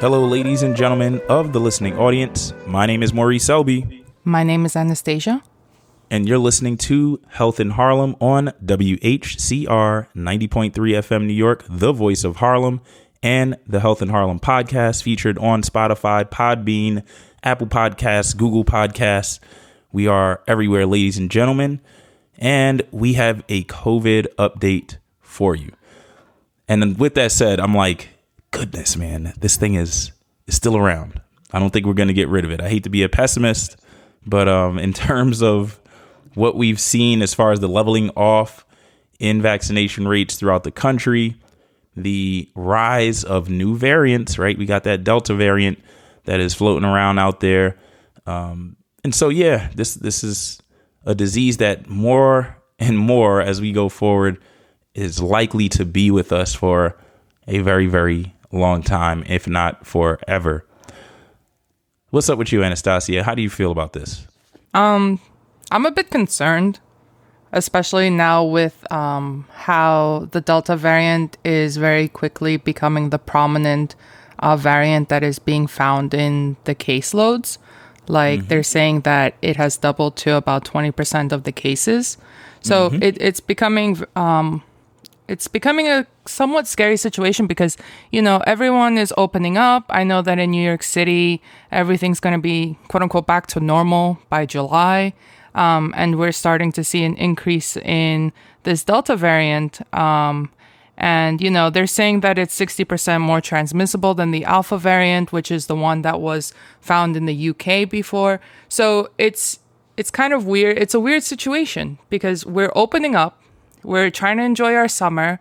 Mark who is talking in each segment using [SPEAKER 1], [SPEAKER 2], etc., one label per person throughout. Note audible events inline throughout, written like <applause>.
[SPEAKER 1] Hello, ladies and gentlemen of the listening audience. My name is Maurice Selby,
[SPEAKER 2] My name is Anastasia.
[SPEAKER 1] and you're listening to Health in Harlem on WHCR 90.3 FM New York, the voice of Harlem, and the Health in Harlem podcast featured on Spotify, Podbean, Apple Podcasts, Google Podcasts. We are everywhere, ladies and gentlemen, and we have a COVID update for you. And then with that said, I'm like, goodness, man, this thing is is still around. I don't think we're going to get rid of it. I hate to be a pessimist, but um, in <laughs> terms of what we've seen as far as the leveling off in vaccination rates throughout the country, the rise of new variants, right? We got that Delta variant that is floating around out there. Um, and so, yeah, this this is a disease that more and more as we go forward is likely to be with us for a very, very long time, if not forever. What's up with you, Anastasia? How do you feel about this?
[SPEAKER 2] Um, I'm a bit concerned, especially now with um, how the Delta variant is very quickly becoming the prominent uh, variant that is being found in the caseloads. Like they're saying that it has doubled to about 20% of the cases. So it, it's becoming um, it's becoming a somewhat scary situation because you know everyone is opening up. I know that in New York City everything's going to be quote unquote back to normal by July, um, and we're starting to see an increase in this Delta variant. Um, and you know they're saying that it's 60% more transmissible than the Alpha variant, which is the one that was found in the UK before. So it's it's kind of weird. It's a weird situation because we're opening up we're trying to enjoy our summer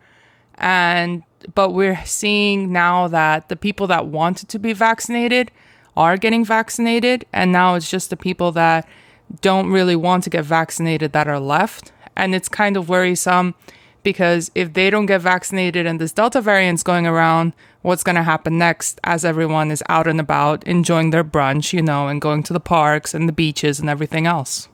[SPEAKER 2] and but we're seeing now that the people that wanted to be vaccinated are getting vaccinated and now it's just the people that don't really want to get vaccinated that are left. And it's kind of worrisome because if they don't get vaccinated and this delta variant's going around what's going to happen next as everyone is out and about enjoying their brunch you know and going to the parks and the beaches and everything else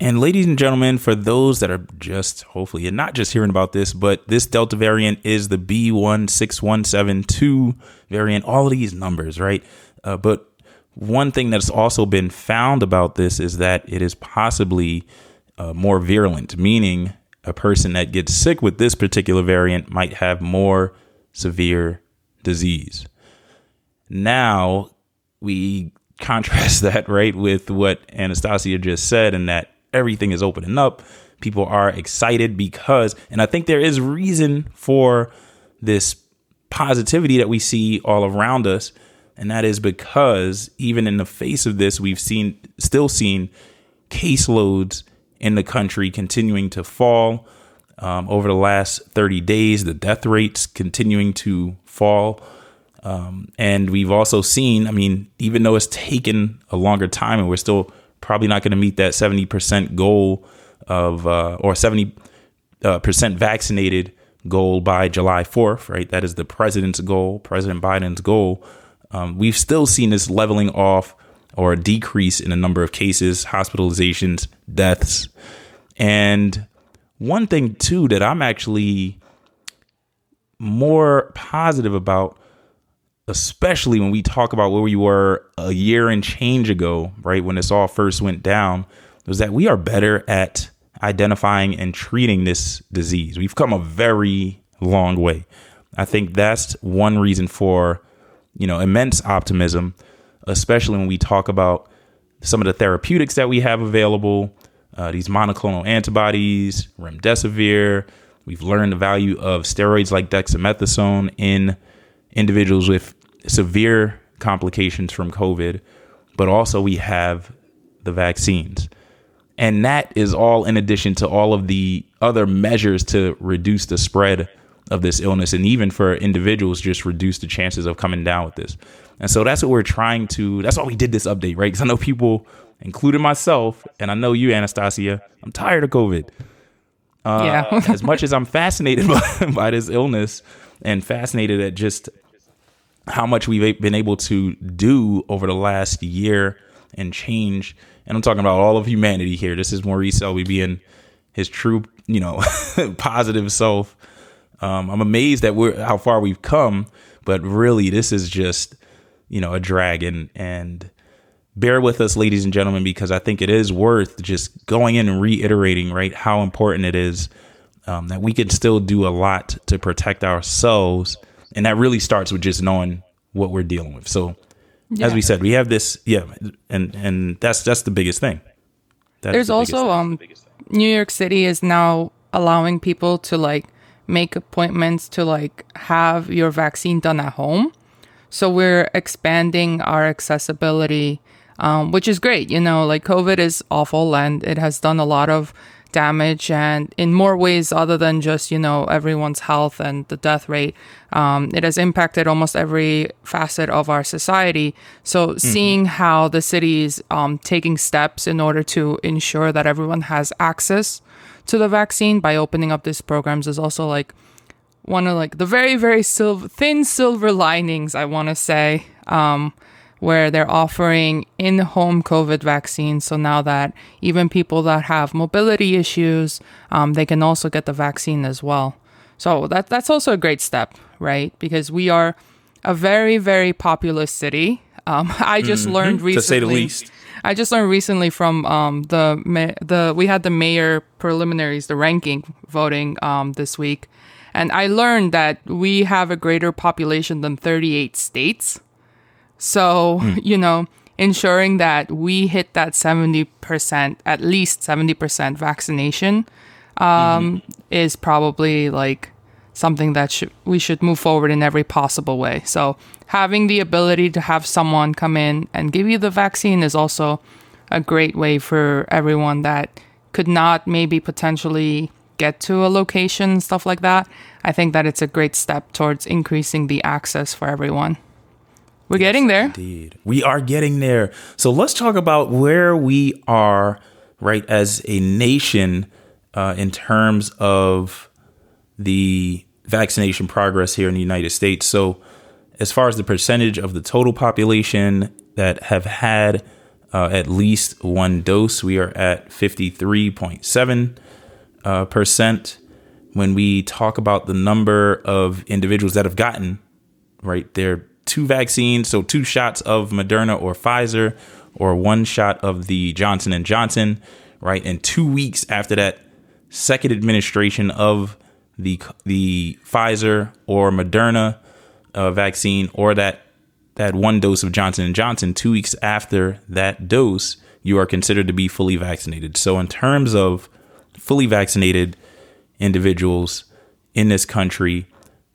[SPEAKER 1] And ladies and gentlemen, for those that are just hopefully you're not just hearing about this, but this Delta variant is the B16172 variant. All of these numbers, right? Uh, but one thing that's also been found about this is that it is possibly uh, more virulent, meaning a person that gets sick with this particular variant might have more severe disease. Now we contrast <laughs> that right with what Anastasia just said, and that everything is opening up. People are excited because, and I think there is reason for this positivity that we see all around us, and that is because even in the face of this, we've seen still seen caseloads in the country continuing to fall um, over the last 30 days. The death rates continuing to fall. Um, and we've also seen, I mean, even though it's taken a longer time and we're still probably not going to meet that 70% goal of, uh, or 70 uh, percent vaccinated goal by July 4th, right? That is the president's goal, President Biden's goal. Um, we've still seen this leveling off or a decrease in the number of cases, hospitalizations, deaths. And one thing, too, that I'm actually more positive about especially when we talk about where we were a year and change ago, right? When this all first went down, was that we are better at identifying and treating this disease. We've come a very long way. I think that's one reason for, you know, immense optimism, especially when we talk about some of the therapeutics that we have available, uh, these monoclonal antibodies, remdesivir. We've learned the value of steroids like dexamethasone in individuals with severe complications from COVID, but also we have the vaccines. And that is all in addition to all of the other measures to reduce the spread of this illness and even for individuals just reduce the chances of coming down with this. And so that's what we're trying to that's why we did this update, right? Because I know people, including myself, and I know you, Anastasia, I'm tired of COVID. Uh, yeah. <laughs> as much as I'm fascinated <laughs> by, by this illness and fascinated at just how much we've been able to do over the last year and change. And I'm talking about all of humanity here. This is Maurice Selby being his true, you know, <laughs> positive self. Um, I'm amazed that we're how far we've come, but really, this is just, you know, a dragon. And bear with us, ladies and gentlemen, because I think it is worth just going in and reiterating, right, how important it is um, that we can still do a lot to protect ourselves and that really starts with just knowing what we're dealing with. So, yeah. as we said, we have this, yeah, and and that's that's the biggest thing.
[SPEAKER 2] That There's the also um, New York City is now allowing people to like make appointments to like have your vaccine done at home. So we're expanding our accessibility, um, which is great. You know, like COVID is awful and it has done a lot of damage and in more ways other than just you know everyone's health and the death rate. Um, it has impacted almost every facet of our society. So mm-hmm. seeing how the city is um, taking steps in order to ensure that everyone has access to the vaccine by opening up these programs is also like one of like the very very silver thin silver linings i want to say. Um, where they're offering in home COVID vaccines. So now that even people that have mobility issues, um, they can also get the vaccine as well. So that, that's also a great step, right? Because we are a very, very populous city. Um, <laughs> I just mm-hmm. learned recently.
[SPEAKER 1] To say the least.
[SPEAKER 2] I just learned recently from um, the the we had the mayor preliminaries, the ranking voting um, this week, and I learned that we have a greater population than 38 states. So, mm. you know, ensuring that we hit that 70%, at least 70% vaccination um, mm-hmm. is probably like something that sh- we should move forward in every possible way. So, having the ability to have someone come in and give you the vaccine is also a great way for everyone that could not maybe potentially get to a location, and stuff like that. I think that it's a great step towards increasing the access for everyone. We're getting there.
[SPEAKER 1] Indeed. We are getting there. So let's talk about where we are, right, as a nation uh, in terms of the vaccination progress here in the United States. So, as far as the percentage of the total population that have had uh, at least one dose, we are at 53.7 uh, percent. When we talk about the number of individuals that have gotten right, they're two vaccines, so two shots of Moderna or Pfizer, or one shot of the Johnson and Johnson, right? And two weeks after that second administration of the the Pfizer or Moderna uh, vaccine, or that that one dose of Johnson and Johnson, two weeks after that dose, you are considered to be fully vaccinated. So, in terms of fully vaccinated individuals in this country,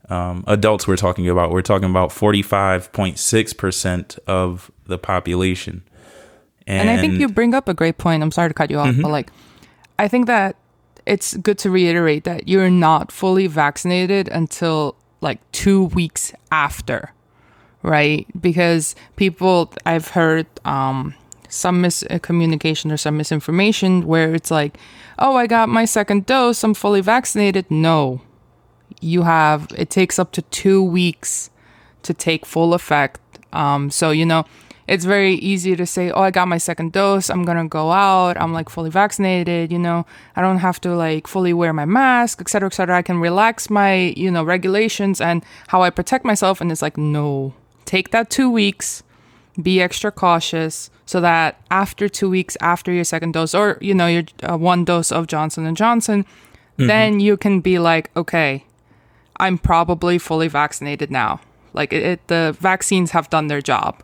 [SPEAKER 1] um, adults we're talking about. We're talking about 45.6% of the population.
[SPEAKER 2] And, and, I think you bring up a great point. I'm sorry to cut you off, mm-hmm. but like, I think that it's good to reiterate that you're not fully vaccinated until like two weeks after, right? Because people, I've heard um, some miscommunication or some misinformation where it's like, oh, I got my second dose, I'm fully vaccinated. No, you have it takes up to two weeks to take full effect. Um, so you know, it's very easy to say, "Oh, I got my second dose. I'm gonna go out. I'm like fully vaccinated. You know, I don't have to like fully wear my mask, etc., etc. I can relax my you know regulations and how I protect myself." And it's like, no, take that two weeks, be extra cautious, so that after two weeks after your second dose, or you know your uh, one dose of Johnson and Johnson, then you can be like, okay, I'm probably fully vaccinated now. Like it, it, the vaccines have done their job,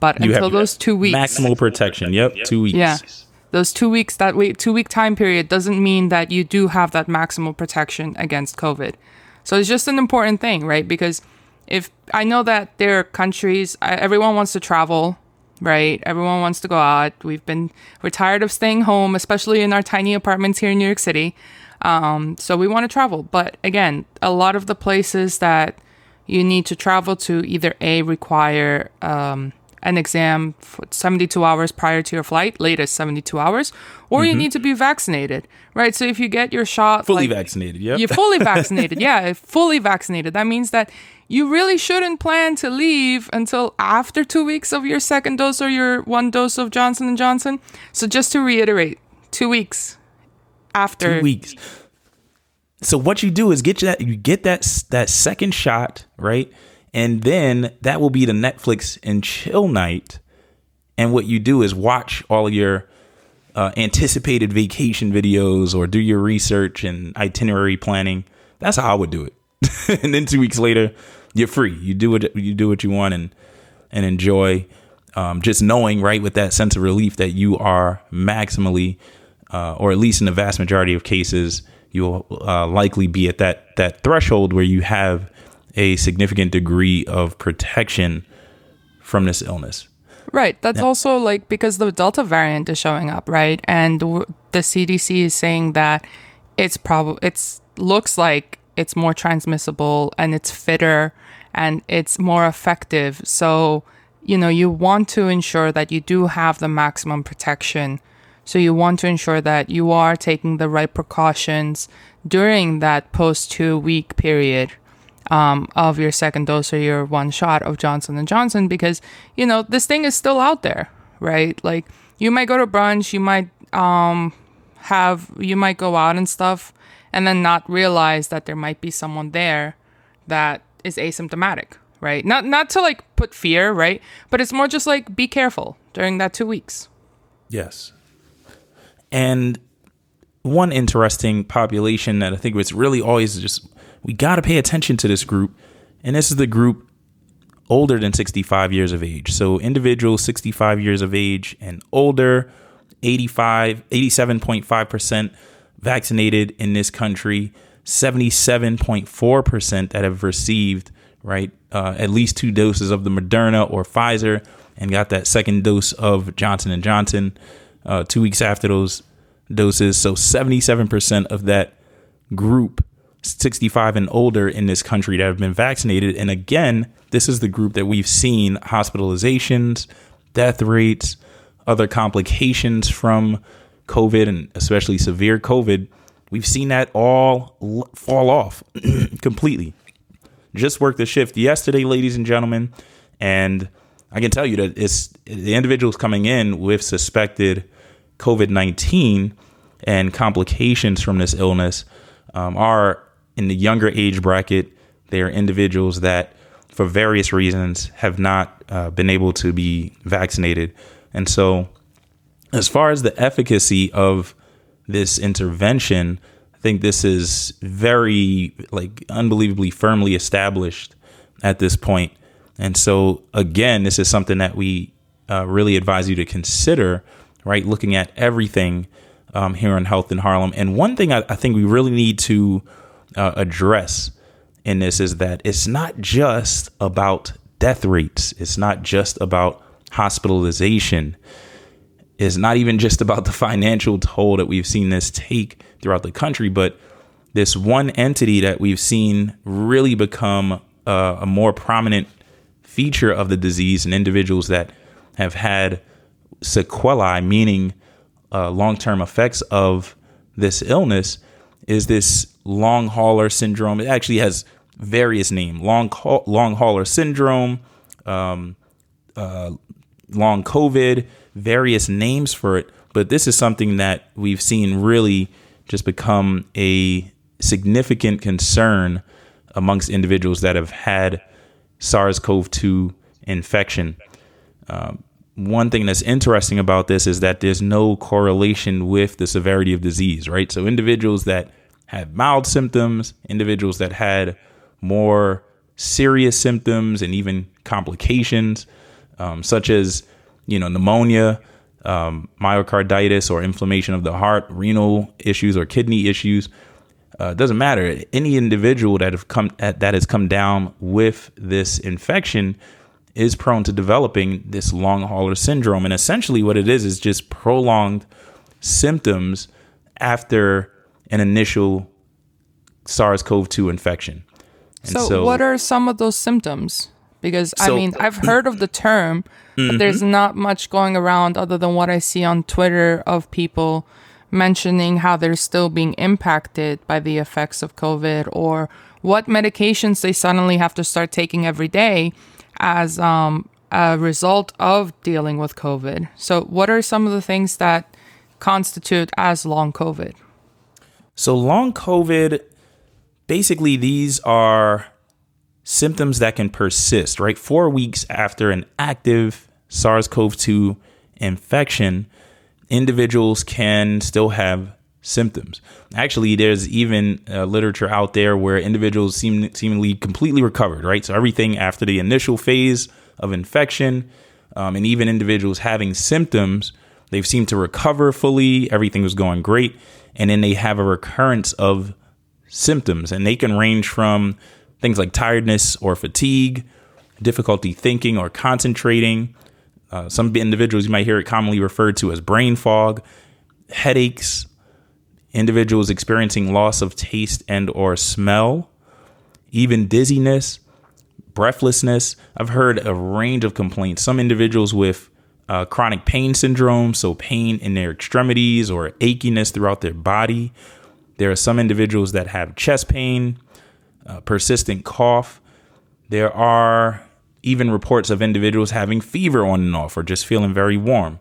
[SPEAKER 2] but
[SPEAKER 1] You
[SPEAKER 2] until those two weeks,
[SPEAKER 1] Maximal protection. Yep, two weeks.
[SPEAKER 2] yeah. Those two weeks, that wait, two week time period doesn't mean that you do have that maximal protection against COVID. So it's just an important thing, right? Because if I know that there are countries, everyone wants to travel, right? Everyone wants to go out. We've been, we're tired of staying home, especially in our tiny apartments here in New York City. Um, so we want to travel. But again, a lot of the places that you need to travel to either A, require um, an exam for 72 hours prior to your flight, latest 72 hours, or you need to be vaccinated, right? So if you get your shot,
[SPEAKER 1] Fully
[SPEAKER 2] like-
[SPEAKER 1] vaccinated. yeah.
[SPEAKER 2] you're fully <laughs> vaccinated. Yeah, fully vaccinated. That means that you really shouldn't plan to leave until after two weeks of your second dose or your one dose of Johnson and Johnson. So just to reiterate, two weeks after.
[SPEAKER 1] two weeks. So what you do is get that you get that that second shot, right? And then that will be the Netflix and chill night. And what you do is watch all your uh, anticipated vacation videos or do your research and itinerary planning. That's how I would do it. <laughs> and then two weeks later, you're free. You do what you do what you want and and enjoy. Um, just knowing, right, with that sense of relief that you are maximally, uh, or at least in the vast majority of cases, you'll uh, likely be at that that threshold where you have a significant degree of protection from this illness.
[SPEAKER 2] Right. That's also like because the Delta variant is showing up, right? And w- the CDC is saying that it's probably it's looks like it's more transmissible and it's fitter and it's more effective. So, you know, you want to ensure that you do have the maximum protection. So you want to ensure that you are taking the right precautions during that post 2 week period um, of your second dose or your one shot of Johnson and Johnson because you know this thing is still out there, right? Like you might go to brunch, you might um, have you might go out and stuff, and then not realize that there might be someone there that is asymptomatic, right? Not not to like put fear, right? But it's more just like be careful during that two weeks.
[SPEAKER 1] Yes. And one interesting population that I think was really always just we got to pay attention to this group, and this is the group older than 65 years of age. So individuals 65 years of age and older, 85, 87.5% vaccinated in this country, 77.4% that have received right uh, at least two doses of the Moderna or Pfizer and got that second dose of Johnson and Johnson uh, two weeks after those doses. So 77% of that group 65 and older in this country that have been vaccinated. And again, this is the group that we've seen hospitalizations, death rates, other complications from COVID and especially severe COVID. We've seen that all fall off <clears throat> completely. Just worked the shift yesterday, ladies and gentlemen, and I can tell you that it's the individuals coming in with suspected COVID 19 and complications from this illness um, are in the younger age bracket. They are individuals that, for various reasons, have not uh, been able to be vaccinated. And so, as far as the efficacy of this intervention, I think this is very, like, unbelievably firmly established at this point. And so, again, this is something that we uh, really advise you to consider, right? Looking at everything um, here on Health in Harlem. And one thing I, I think we really need to uh, address in this is that it's not just about death rates, it's not just about hospitalization. It's not even just about the financial toll that we've seen this take throughout the country, but this one entity that we've seen really become uh, a more prominent feature of the disease in individuals that have had sequelae, meaning uh, long term effects of this illness, is this long hauler syndrome. It actually has various names long, long hauler syndrome, um, uh, long COVID, various names for it. But this is something that we've seen really just become a significant concern amongst individuals that have had SARS CoV 2 infection. Um, one thing that's interesting about this is that there's no correlation with the severity of disease, right? So individuals that had mild symptoms, individuals that had more serious symptoms and even complications, um, such as you know pneumonia, um, myocarditis, or inflammation of the heart, renal issues, or kidney issues. Uh, doesn't matter. Any individual that have come that has come down with this infection is prone to developing this long hauler syndrome. And essentially, what it is is just prolonged symptoms after an initial SARS CoV 2 infection.
[SPEAKER 2] So, so, what are some of those symptoms? Because, so, I mean, I've heard of the term, but mm-hmm. there's not much going around other than what I see on Twitter of people mentioning how they're still being impacted by the effects of COVID or what medications they suddenly have to start taking every day as um, a result of dealing with COVID. So, what are some of the things that constitute as long COVID?
[SPEAKER 1] So, long COVID, basically, these are symptoms that can persist, right? Four weeks after an active SARS CoV 2 infection, individuals can still have symptoms. Actually, there's even uh, literature out there where individuals seem seemingly completely recovered, right? So everything after the initial phase of infection, um, and even individuals having symptoms, they've seemed to recover fully. Everything was going great, and then they have a recurrence of symptoms, and they can range from things like tiredness or fatigue, difficulty thinking or concentrating. Uh, some individuals you might hear it commonly referred to as brain fog, headaches, individuals experiencing loss of taste and or smell, even dizziness, breathlessness. I've heard a range of complaints. Some individuals with uh, chronic pain syndrome, so pain in their extremities or achiness throughout their body. There are some individuals that have chest pain, uh, persistent cough. There are even reports of individuals having fever on and off or just feeling very warm,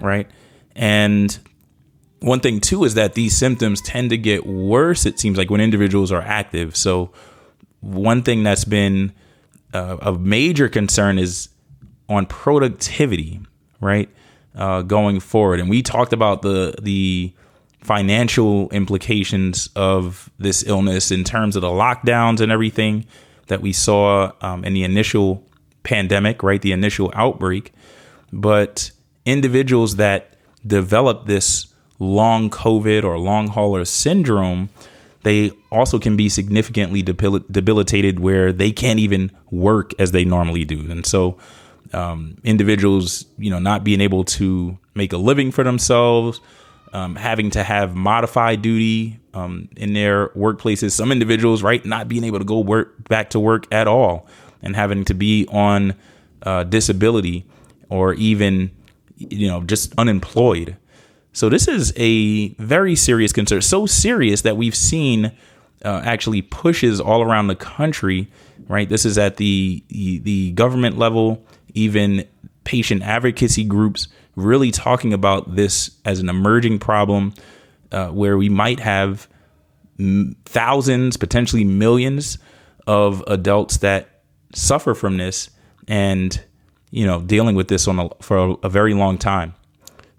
[SPEAKER 1] right? And one thing too is that these symptoms tend to get worse it seems like when individuals are active. So one thing that's been uh, a major concern is on productivity right uh, going forward. And we talked about the the financial implications of this illness in terms of the lockdowns and everything that we saw um, in the initial pandemic right the initial outbreak. But individuals that develop this long COVID or long hauler syndrome, they also can be significantly debil- debilitated where they can't even work as they normally do. And so, um, individuals, you know, not being able to make a living for themselves, um, having to have modified duty um, in their workplaces. Some individuals, right, not being able to go work back to work at all, and having to be on uh, disability or even, you know, just unemployed. So this is a very serious concern. So serious that we've seen uh, actually pushes all around the country. Right. This is at the, the government level, even patient advocacy groups really talking about this as an emerging problem uh, where we might have thousands, potentially millions of adults that suffer from this and you know dealing with this on a, for a, a very long time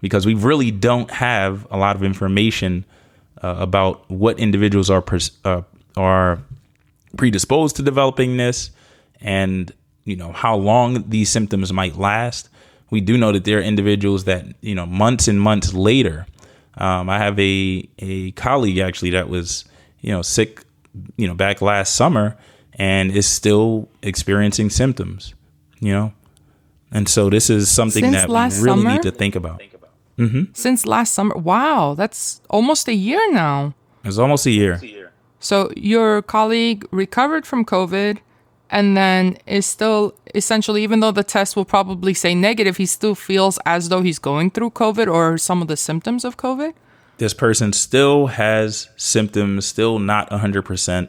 [SPEAKER 1] because we really don't have a lot of information uh, about what individuals are pres- uh, are predisposed to developing this and you know how long these symptoms might last. We do know that there are individuals that you know months and months later um, i have a a colleague actually that was you know sick you know back last summer and is still experiencing symptoms you know? And so this is something Since that we really summer? need to think about
[SPEAKER 2] Mm-hmm. Since last summer. Wow, that's almost a year now.
[SPEAKER 1] It's almost a year.
[SPEAKER 2] So your colleague recovered from COVID and then is still essentially, even though the test will probably say negative, he still feels as though he's going through COVID or some of the symptoms of COVID?
[SPEAKER 1] This person still has symptoms, still not 100%.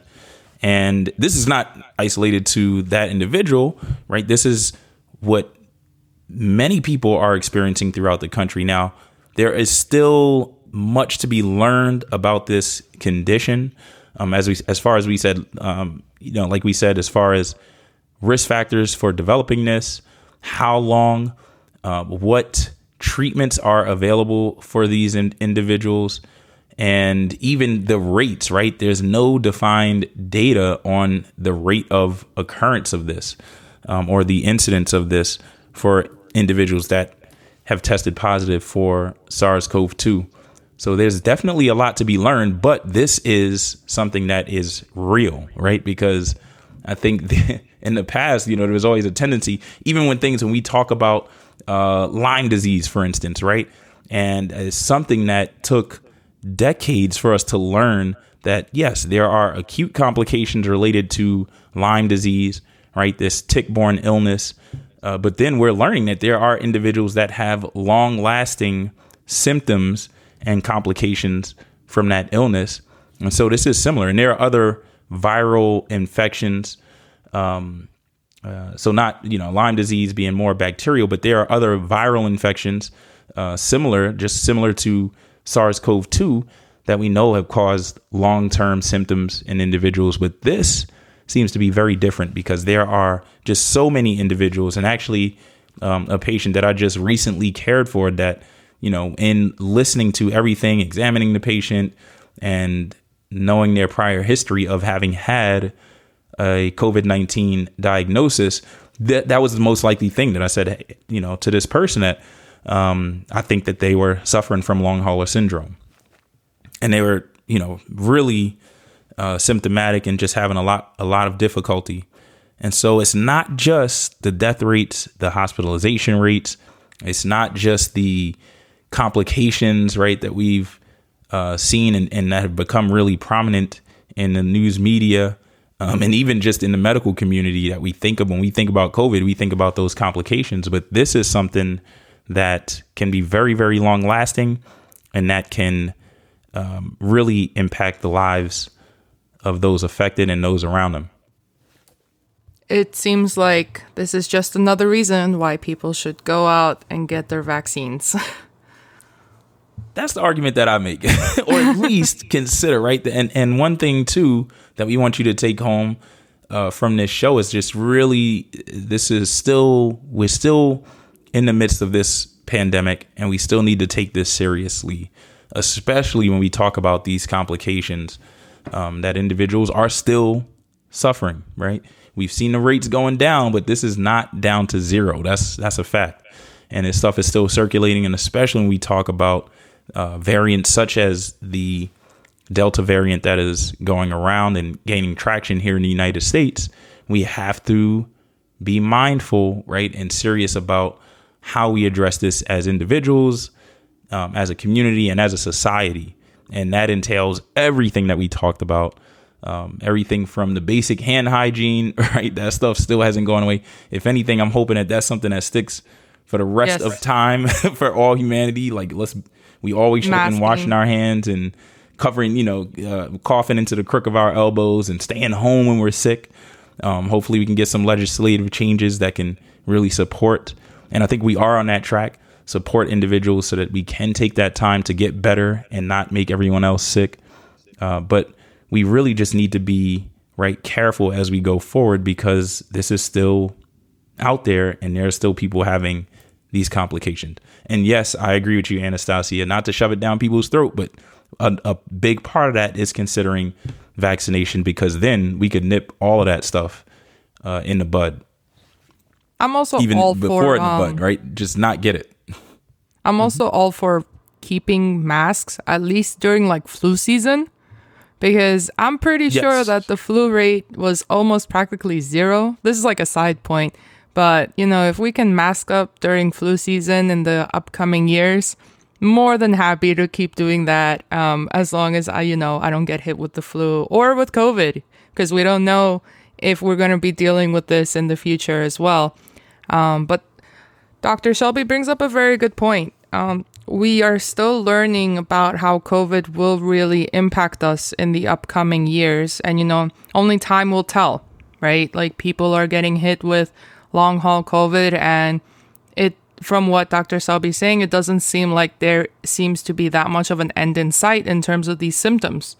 [SPEAKER 1] And this is not isolated to that individual, right? This is what many people are experiencing throughout the country. Now, there is still much to be learned about this condition. Um, as we, as far as we said, um, you know, like we said, as far as risk factors for developing this, how long, uh, what treatments are available for these in- individuals, and even the rates, right? There's no defined data on the rate of occurrence of this um, or the incidence of this for individuals that have tested positive for SARS CoV 2. So there's definitely a lot to be learned, but this is something that is real, right? Because I think <laughs> in the past, you know, there was always a tendency, even when things, when we talk about uh, Lyme disease, for instance, right? And it's something that took decades for us to learn that, yes, there are acute complications related to Lyme disease, right? This tick borne illness. Uh, but then we're learning that there are individuals that have long lasting symptoms and complications from that illness. And so this is similar. And there are other viral infections. Um, uh, so not you know Lyme disease being more bacterial, but there are other viral infections uh, similar, just similar to SARS-CoV-2 that we know have caused long-term symptoms in individuals. with this seems to be very different because there are just so many individuals, and actually um, a patient that I just recently cared for that you know in listening to everything, examining the patient, and knowing their prior history of having had a COVID 19 diagnosis, that, that was the most likely thing that I said, you know, to this person that um, I think that they were suffering from long hauler syndrome. And they were, you know, really uh, symptomatic and just having a lot, a lot of difficulty. And so it's not just the death rates, the hospitalization rates. It's not just the complications, right, that we've uh, seen and, and that have become really prominent in the news media um, and even just in the medical community that we think of when we think about COVID, we think about those complications. But this is something that can be very, very long lasting and that can um, really impact the lives of those affected and those around them.
[SPEAKER 2] It seems like this is just another reason why people should go out and get their vaccines. <laughs>
[SPEAKER 1] That's the argument that I make, <laughs> or at <laughs> least consider, right? And and one thing too that we want you to take home uh, from this show is just really this is still we're still in the midst of this pandemic, and we still need to take this seriously, especially when we talk about these complications um, that individuals are still suffering. Right? We've seen the rates going down, but this is not down to zero. That's that's a fact, and this stuff is still circulating, and especially when we talk about uh, variants such as the Delta variant that is going around and gaining traction here in the United States, we have to be mindful, right, and serious about how we address this as individuals, um, as a community, and as a society. And that entails everything that we talked about. Um, everything from the basic hand hygiene, <laughs> right? That stuff still hasn't gone away. If anything, I'm hoping that that's something that sticks for the rest yes. of time <laughs> for all humanity. Like, let's we always should have been washing our hands and covering, you know, uh, coughing into the crook of our elbows and staying home when we're sick. Um, hopefully, we can get some legislative changes that can really support. And I think we are on that track. Support individuals so that we can take that time to get better and not make everyone else sick. Uh, but we really just need to be right careful as we go forward because this is still out there and there are still people having these complications. And yes, I agree with you, Anastasia, not to shove it down people's throat, but a, a big part of that is considering vaccination because then we could nip all of that stuff uh, in the bud.
[SPEAKER 2] I'm also even all before for,
[SPEAKER 1] in the um, bud, right? Just not get it.
[SPEAKER 2] I'm also all for keeping masks at least during like flu season because I'm pretty yes. sure that the flu rate was almost practically zero. This is like a side point. But, you know, if we can mask up during flu season in the upcoming years, more than happy to keep doing that um, as long as I, you know, I don't get hit with the flu or with COVID because we don't know if we're going to be dealing with this in the future as well. Um, but Dr. Selby brings up a very good point. Um, we are still learning about how COVID will really impact us in the upcoming years. And, you know, only time will tell, right? Like people are getting hit with long haul COVID. And it, from what Dr. Selby's saying, it doesn't seem like there seems to be that much of an end in sight in terms of these symptoms,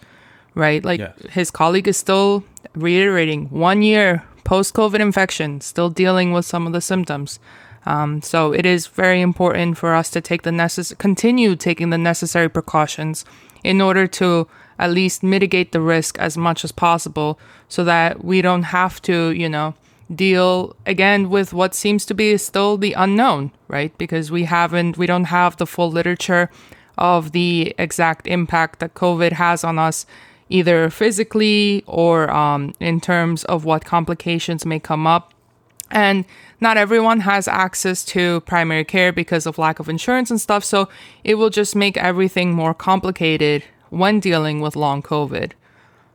[SPEAKER 2] right? Like yes. his colleague is still reiterating one year post COVID infection, still dealing with some of the symptoms. Um, so it is very important for us to take the necess- continue taking the necessary precautions in order to at least mitigate the risk as much as possible so that we don't have to, you know, deal again with what seems to be still the unknown, right? Because we haven't, we don't have the full literature of the exact impact that COVID has on us, either physically or um, in terms of what complications may come up. And not everyone has access to primary care because of lack of insurance and stuff. So it will just make everything more complicated when dealing with long COVID.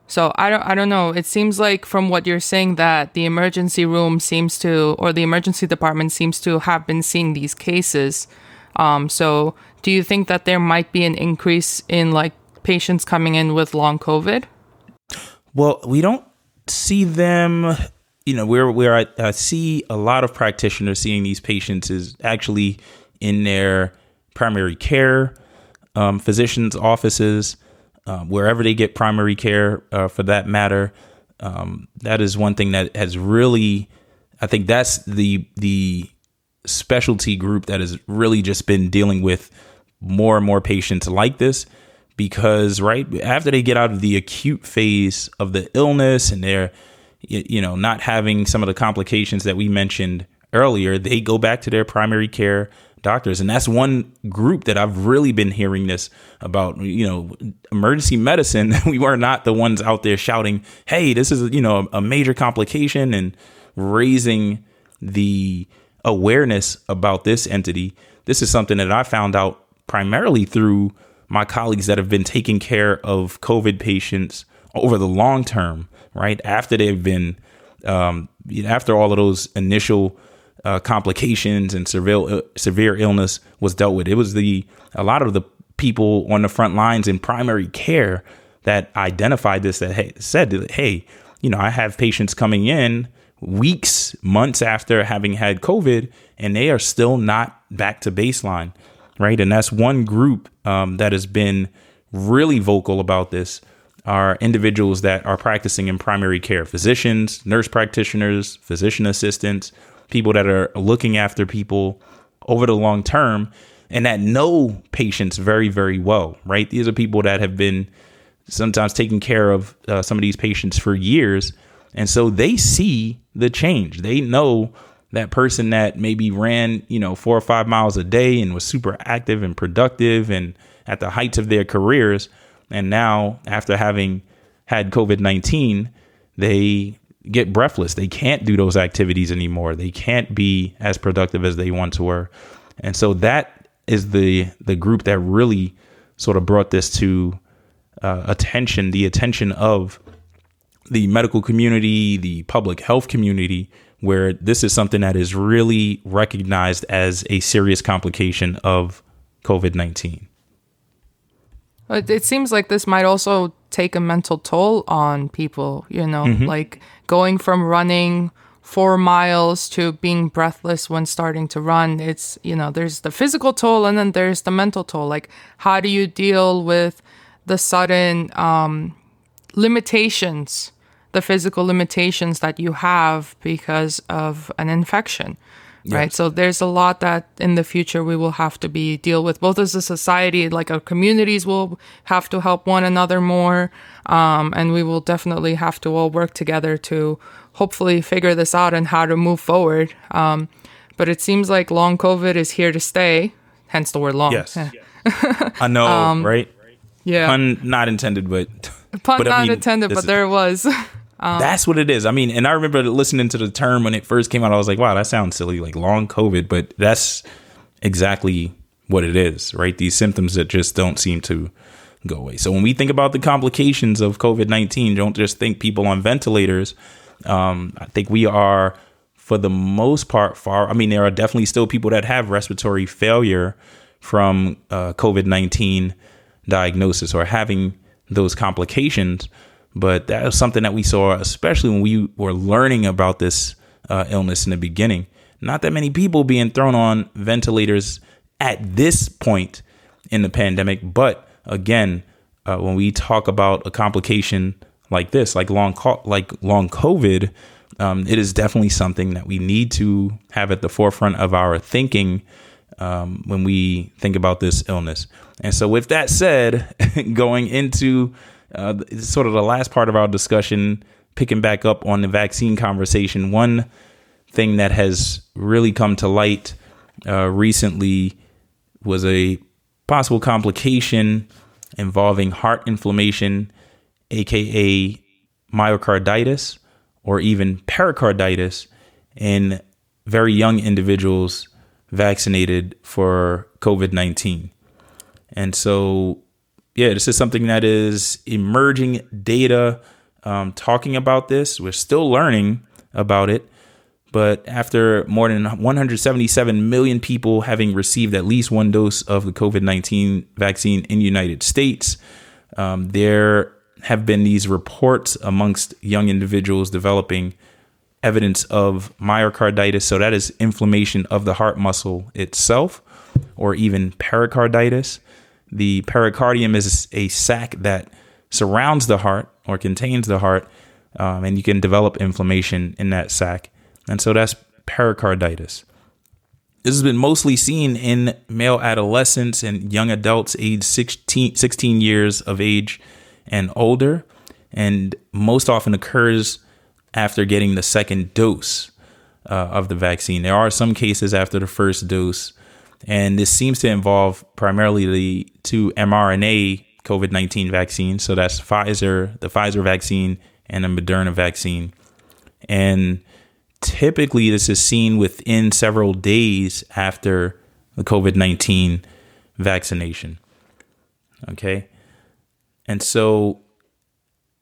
[SPEAKER 2] So I don't I don't know. It seems like from what you're saying that the emergency room seems to or the emergency department seems to have been seeing these cases. Um, so do you think that there might be an increase in like patients coming in with long COVID?
[SPEAKER 1] Well, we don't see them. You know, where where I, I see a lot of practitioners seeing these patients is actually in their primary care um, physicians' offices um, wherever they get primary care, uh, for that matter. Um, that is one thing that has really, I think that's the the specialty group that has really just been dealing with more and more patients like this because right after they get out of the acute phase of the illness and they're you know not having some of the complications that we mentioned earlier they go back to their primary care doctors. And that's one group that I've really been hearing this about, you know, emergency medicine. <laughs> we were not the ones out there shouting, hey, this is, you know, a major complication and raising the awareness about this entity. This is something that I found out primarily through my colleagues that have been taking care of COVID patients over the long term, right? After they've been, um, after all of those initial uh, complications and severe uh, severe illness was dealt with. It was the a lot of the people on the front lines in primary care that identified this that hey, said hey, you know, I have patients coming in weeks, months after having had COVID, and they are still not back to baseline, right? And that's one group um, that has been really vocal about this are individuals that are practicing in primary care physicians, nurse practitioners, physician assistants, people that are looking after people over the long term and that know patients very, very well, right? These are people that have been sometimes taking care of uh, some of these patients for years. And so they see the change. They know that person that maybe ran, you know, four or five miles a day and was super active and productive and at the heights of their careers. And now, after having had COVID 19, they get breathless. They can't do those activities anymore. They can't be as productive as they once were. And so that is the the group that really sort of brought this to uh, attention, the attention of the medical community, the public health community, where this is something that is really recognized as a serious complication of COVID 19.
[SPEAKER 2] It seems like this might also take a mental toll on people, you know, mm-hmm. like going from running four miles to being breathless when starting to run. It's, you know, there's the physical toll and then there's the mental toll. Like, how do you deal with the sudden um, limitations, the physical limitations that you have because of an infection? Right? So there's a lot that in the future we will have to be deal with, both as a society, like our communities will have to help one another more, um, and we will definitely have to all work together to hopefully figure this out and how to move forward. Um, but it seems like long COVID is here to stay, hence the word long.
[SPEAKER 1] Yes, I know, <laughs> um, right?
[SPEAKER 2] Yeah,
[SPEAKER 1] pun not intended, but
[SPEAKER 2] pun but, not I mean, intended, but there was. <laughs>
[SPEAKER 1] Um, That's what it is. I mean, and I remember listening to the term when it first came out. I was like, wow, that sounds silly, like long COVID, but that's exactly what it is, right? These symptoms that just don't seem to go away. So when we think about the complications of COVID 19, don't just think people on ventilators. Um, I think we are, for the most part, far. I mean, there are definitely still people that have respiratory failure from uh, COVID 19 diagnosis or having those complications. But that was something that we saw, especially when we were learning about this uh, illness in the beginning. Not that many people being thrown on ventilators at this point in the pandemic, but again, uh, when we talk about a complication like this, like long co- like long COVID, um, it is definitely something that we need to have at the forefront of our thinking um, when we think about this illness. And so, with that said, <laughs> going into uh, sort of the last part of our discussion, picking back up on the vaccine conversation, one thing that has really come to light uh, recently was a possible complication involving heart inflammation, aka myocarditis, or even pericarditis in very young individuals vaccinated for COVID 19. And so, yeah, this is something that is emerging data um, talking about this. We're still learning about it. But after more than 177 million people having received at least one dose of the COVID 19 vaccine in the United States, um, there have been these reports amongst young individuals developing evidence of myocarditis. So, that is inflammation of the heart muscle itself, or even pericarditis. The pericardium is a sac that surrounds the heart or contains the heart, um, and you can develop inflammation in that sac. And so that's pericarditis. This has been mostly seen in male adolescents and young adults aged 16, 16 years of age and older, and most often occurs after getting the second dose uh, of the vaccine. There are some cases after the first dose, and this seems to involve primarily the two mRNA COVID 19 vaccines. So that's Pfizer, the Pfizer vaccine, and the Moderna vaccine. And typically, this is seen within several days after the COVID 19 vaccination. Okay. And so,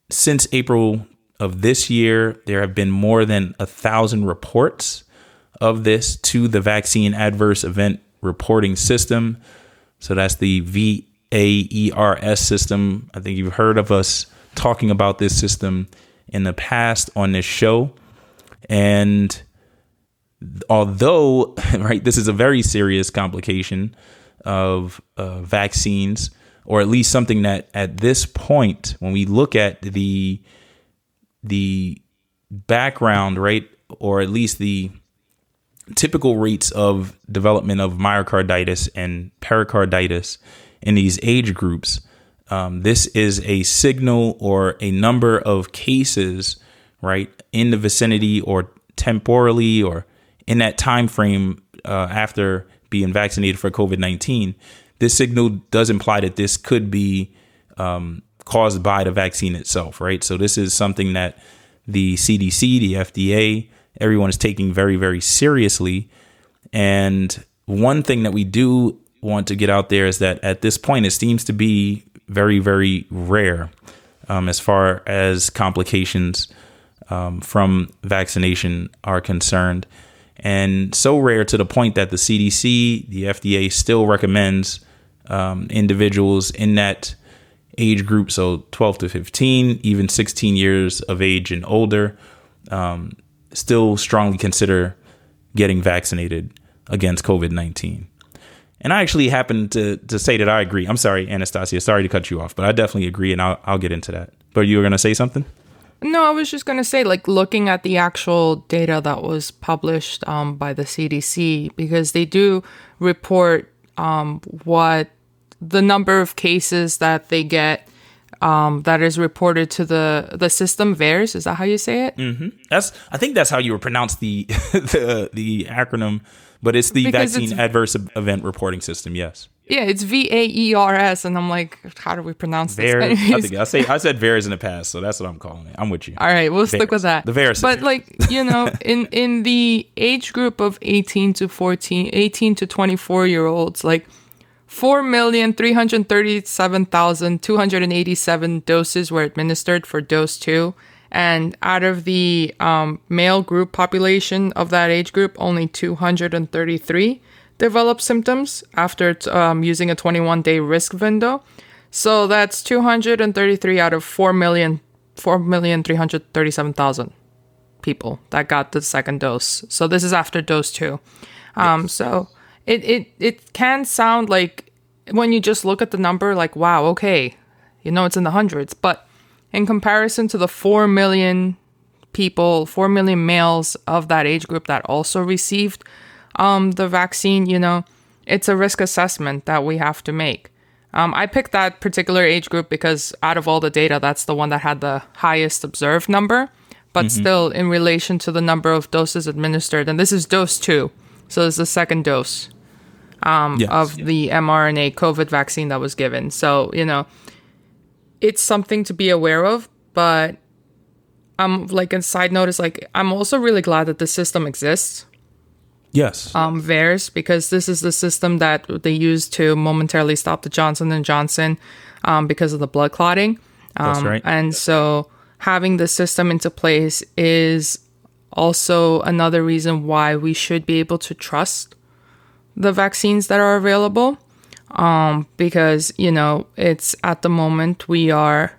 [SPEAKER 1] since April of this year, there have been more than a thousand reports of this to the vaccine adverse event reporting system. So that's the VAERS system. I think you've heard of us talking about this system in the past on this show. And although, <laughs> right, this is a very serious complication of uh, vaccines, or at least something that at this point, when we look at the the background, right, or at least the typical rates of development of myocarditis and pericarditis in these age groups, um, this is a signal or a number of cases, right, in the vicinity or temporally or in that time frame uh, after being vaccinated for COVID nineteen. This signal does imply that this could be um, caused by the vaccine itself, right? So this is something that the CDC, the FDA, everyone is taking very, very seriously. And one thing that we do want to get out there is that at this point, it seems to be very, very rare um, as far as complications um, from vaccination are concerned. And so rare to the point that the CDC, the FDA still recommends um, individuals in that age group, so 12 to 15, even 16 years of age and older, um, still strongly consider getting vaccinated against COVID 19. And I actually happen to, to say that I agree. I'm sorry, Anastasia. Sorry to cut you off, but I definitely agree, and I'll, I'll get into that. But you were going to say something?
[SPEAKER 2] No, I was just going to say, like, looking at the actual data that was published um, by the CDC, because they do report um, what the number of cases that they get um, that is reported to the the system VAERS. Is that how you say it?
[SPEAKER 1] Mm-hmm. That's I think that's how you would pronounce the <laughs> the the acronym, but it's the because Vaccine it's, Adverse Event Reporting System. Yes.
[SPEAKER 2] Yeah, it's V A E R S, and I'm like, how do we pronounce this? VAERS.
[SPEAKER 1] I, think, I say I said VAERS in the past, so that's what I'm calling it. I'm with you.
[SPEAKER 2] All right, we'll stick with that.
[SPEAKER 1] The VAERS.
[SPEAKER 2] But like you know, <laughs> in in the age group of 18 to 14, 18 to 24 year olds, like 4,337,287 doses were administered for dose two. And out of the um, male group population of that age group, only 233 developed symptoms after um, using a 21 day risk window. So that's 233 out of 4 million, 4,337,000 people that got the second dose. So this is after dose two. Um, yes. So it, it it can sound like when you just look at the number like wow okay you know it's in the hundreds but in comparison to the 4 million people, 4 million males of that age group that also received um, the vaccine, you know, it's a risk assessment that we have to make. Um, I picked that particular age group because out of all the data, that's the one that had the highest observed number. But still, in relation to the number of doses administered, and this is dose two, so it's the second dose
[SPEAKER 1] Yes.
[SPEAKER 2] of the mRNA COVID vaccine that was given. So, you know, it's something to be aware of, but I'm like a side note is like I'm also really glad that the system exists.
[SPEAKER 1] yes.
[SPEAKER 2] Um VAERS because this is the system that they use to momentarily stop the Johnson and Johnson um because of the blood clotting.
[SPEAKER 1] That's right.
[SPEAKER 2] And so having the system into place is also another reason why we should be able to trust the vaccines that are available. Um, because, you know, it's at the moment we are,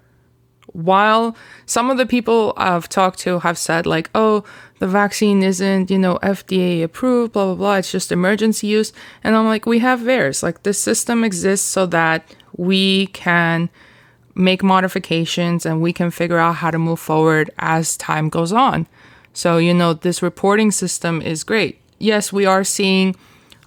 [SPEAKER 2] while some of the people I've talked to have said, like, oh, the vaccine isn't, you know, FDA approved, blah, blah, blah, it's just emergency use. And I'm like, we have VAERS. Like, this system exists so that we can make modifications and we can figure out how to move forward as time goes on. So, you know, this reporting system is great. Yes, we are seeing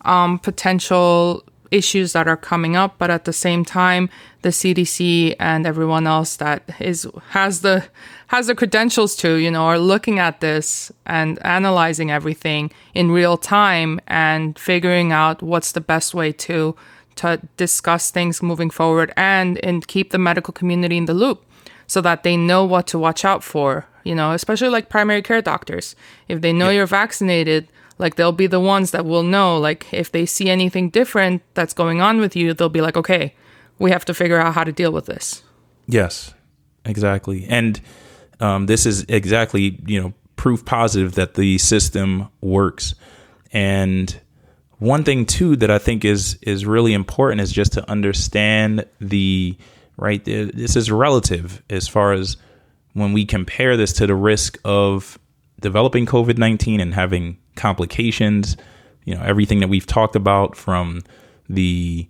[SPEAKER 2] um, potential issues that are coming up, but at the same time, the CDC and everyone else that is has the has the credentials to, you know, are looking at this and analyzing everything in real time and figuring out what's the best way to to discuss things moving forward and and keep the medical community in the loop so that they know what to watch out for you know especially like primary care doctors. If they know you're vaccinated like they'll be the ones that will know like if they see anything different that's going on with you they'll be like okay we have to figure out how to deal with this
[SPEAKER 1] Yes, exactly. And um, this is exactly, you know, proof positive that the system works. And one thing too that I think is is really important is just to understand the right. This is relative as far as when we compare this to the risk of developing COVID nineteen and having complications. You know, everything that we've talked about from the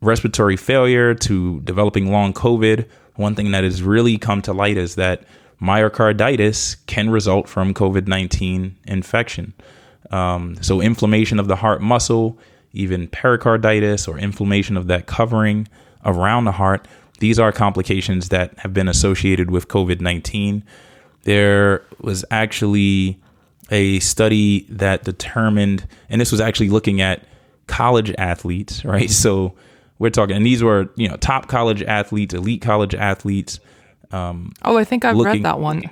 [SPEAKER 1] respiratory failure to developing long COVID, one thing that has really come to light is that myocarditis can result from COVID 19 infection. Um, so, inflammation of the heart muscle, even pericarditis or inflammation of that covering around the heart, these are complications that have been associated with COVID 19. There was actually a study that determined, and this was actually looking at college athletes, <laughs> right? So we're talking, and these were, you know, top college athletes, elite college athletes.
[SPEAKER 2] Um, oh i think i've
[SPEAKER 1] Looking-
[SPEAKER 2] read that one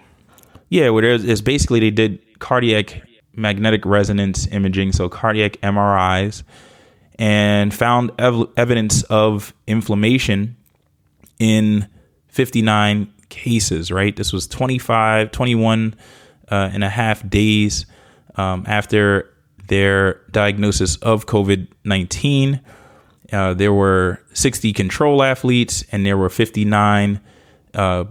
[SPEAKER 1] Yeah, where there's is basically they did cardiac magnetic resonance imaging, so cardiac MRIs, and found ev- evidence of inflammation in 59 cases, right? This was 25, 21 uh, and a half days um, after their diagnosis of COVID 19. Uh, there were 60 control athletes and there were 59 uh,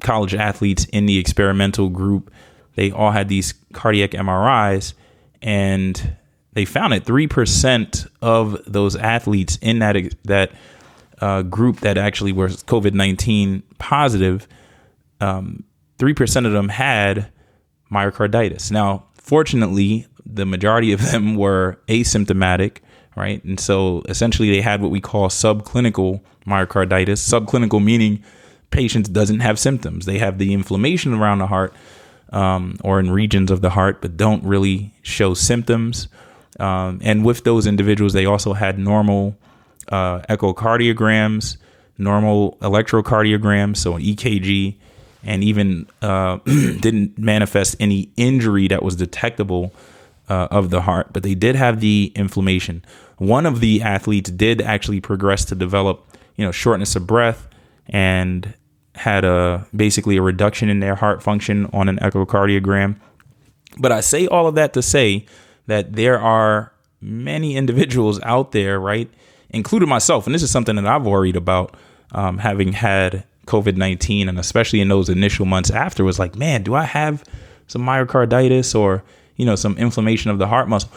[SPEAKER 1] college athletes in the experimental group. They all had these cardiac MRIs and they found that 3% of those athletes in that that uh, group that actually were COVID 19 positive, um, 3% of them had myocarditis. Now, fortunately, the majority of them <laughs> were asymptomatic, right? And so essentially they had what we call subclinical myocarditis. Subclinical meaning patients doesn't have symptoms. They have the inflammation around the heart um, or in regions of the heart, but don't really show symptoms. Um, and with those individuals, they also had normal uh, echocardiograms, normal electrocardiograms, so an EKG, and even uh, <clears throat> didn't manifest any injury that was detectable uh, of the heart, but they did have the inflammation. One of the athletes did actually progress to develop, you know, shortness of breath and had a basically a reduction in their heart function on an echocardiogram. But I say all of that to say that there are many individuals out there, right, including myself, and this is something that I've worried about, um, having had COVID nineteen, and especially in those initial months after, was like, man, do I have some myocarditis or you know some inflammation of the heart muscle?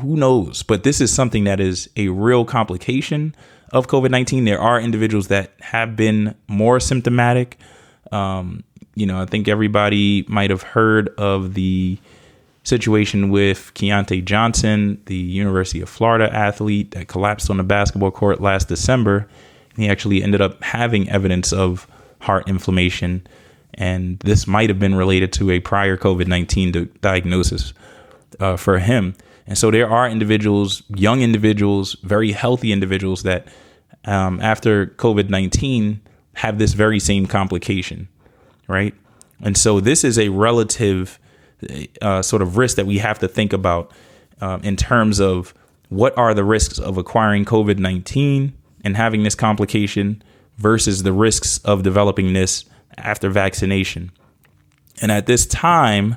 [SPEAKER 1] Who knows? But this is something that is a real complication of COVID nineteen. There are individuals that have been more symptomatic. Um, you know, I think everybody might have heard of the situation with Keyontae Johnson, the University of Florida athlete that collapsed on the basketball court last December. He actually ended up having evidence of heart inflammation, and this might have been related to a prior COVID 19 diagnosis uh, for him. And so there are individuals, young individuals, very healthy individuals that um, after COVID 19 have this very same complication, right? And so this is a relative uh, sort of risk that we have to think about um, in terms of what are the risks of acquiring COVID 19 and having this complication versus the risks of developing this after vaccination. And at this time,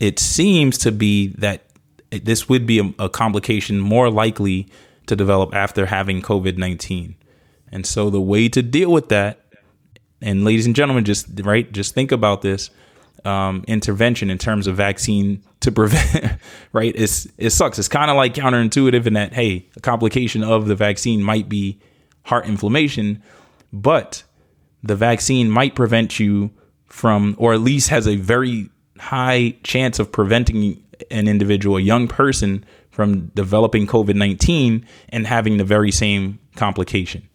[SPEAKER 1] it seems to be that this would be a, a complication more likely to develop after having COVID 19. And so the way to deal with that, and ladies and gentlemen, just right, just think about this um, intervention in terms of vaccine to prevent, <laughs> right? It's it sucks. It's kind of like counterintuitive in that hey, a complication of the vaccine might be heart inflammation, but the vaccine might prevent you from, or at least has a very high chance of preventing an individual, a young person, from developing COVID 19 and having the very same complication.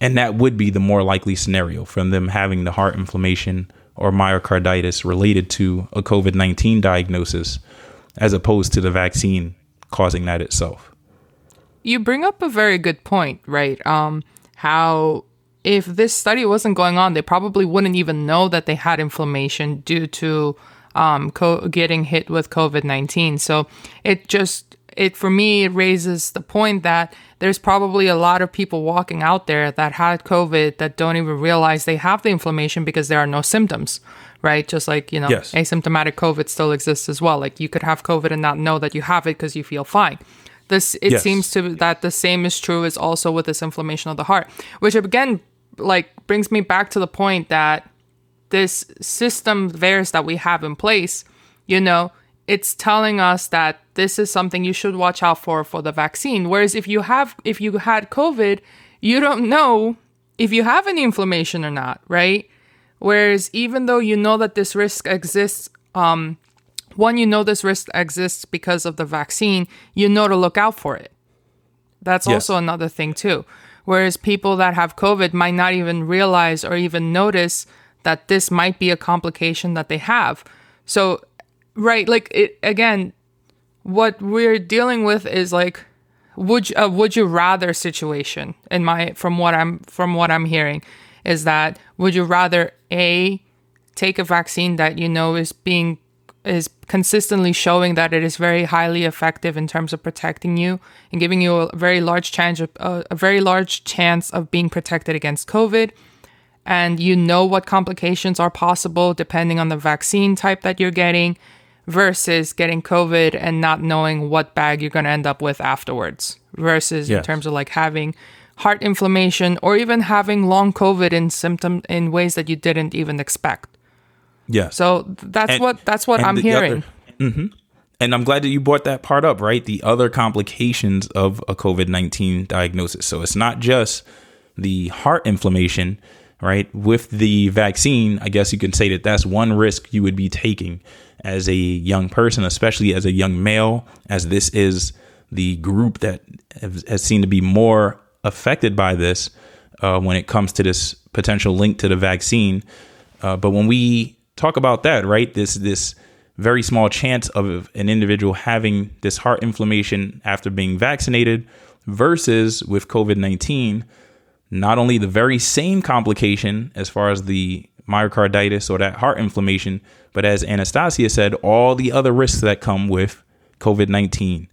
[SPEAKER 1] And that would be the more likely scenario from them having the heart inflammation or myocarditis related to a COVID 19 diagnosis, as opposed to the vaccine causing that itself.
[SPEAKER 2] You bring up a very good point, right? Um, how if this study wasn't going on, they probably wouldn't even know that they had inflammation due to um, co- getting hit with COVID 19. So it just, it for me, it raises the point that there's probably a lot of people walking out there that had COVID that don't even realize they have the inflammation because there are no symptoms, right? Just like, you know, yes. asymptomatic COVID still exists as well. Like you could have COVID and not know that you have it because you feel fine. This it yes. seems to that the same is true is also with this inflammation of the heart, which again like brings me back to the point that this system VAERS that we have in place, you know, it's telling us that this is something you should watch out for for the vaccine. Whereas if you have if you had COVID, you don't know if you have any inflammation or not, right? Whereas even though you know that this risk exists, um, one, you know this risk exists because of the vaccine, you know to look out for it. That's yes. also another thing too. Whereas people that have COVID might not even realize or even notice that this might be a complication that they have. So, right, like it again, what we're dealing with is like would you, uh, would you rather situation in my from what I'm from what I'm hearing is that would you rather a take a vaccine that you know is being is consistently showing that it is very highly effective in terms of protecting you and giving you a very large chance of, uh, a very large chance of being protected against COVID. And you know what complications are possible depending on the vaccine type that you're getting versus getting COVID and not knowing what bag you're going to end up with afterwards versus yes. in terms of like having heart inflammation or even having long COVID in symptom in ways that you didn't even expect.
[SPEAKER 1] Yeah.
[SPEAKER 2] So that's and, what that's what I'm hearing.
[SPEAKER 1] Other, mm-hmm. And I'm glad that you brought that part up, right? The other complications of a COVID 19 diagnosis. So it's not just the heart inflammation, right? With the vaccine, I guess you can say that that's one risk you would be taking as a young person, especially as a young male, as this is the group that has seen to be more affected by this uh, when it comes to this potential link to the vaccine. Uh, but when we talk about that, right? This this very small chance of an individual having this heart inflammation after being vaccinated versus with COVID 19, not only the very same complication as far as the myocarditis or that heart inflammation, but as Anastasia said, all the other risks that come with COVID 19,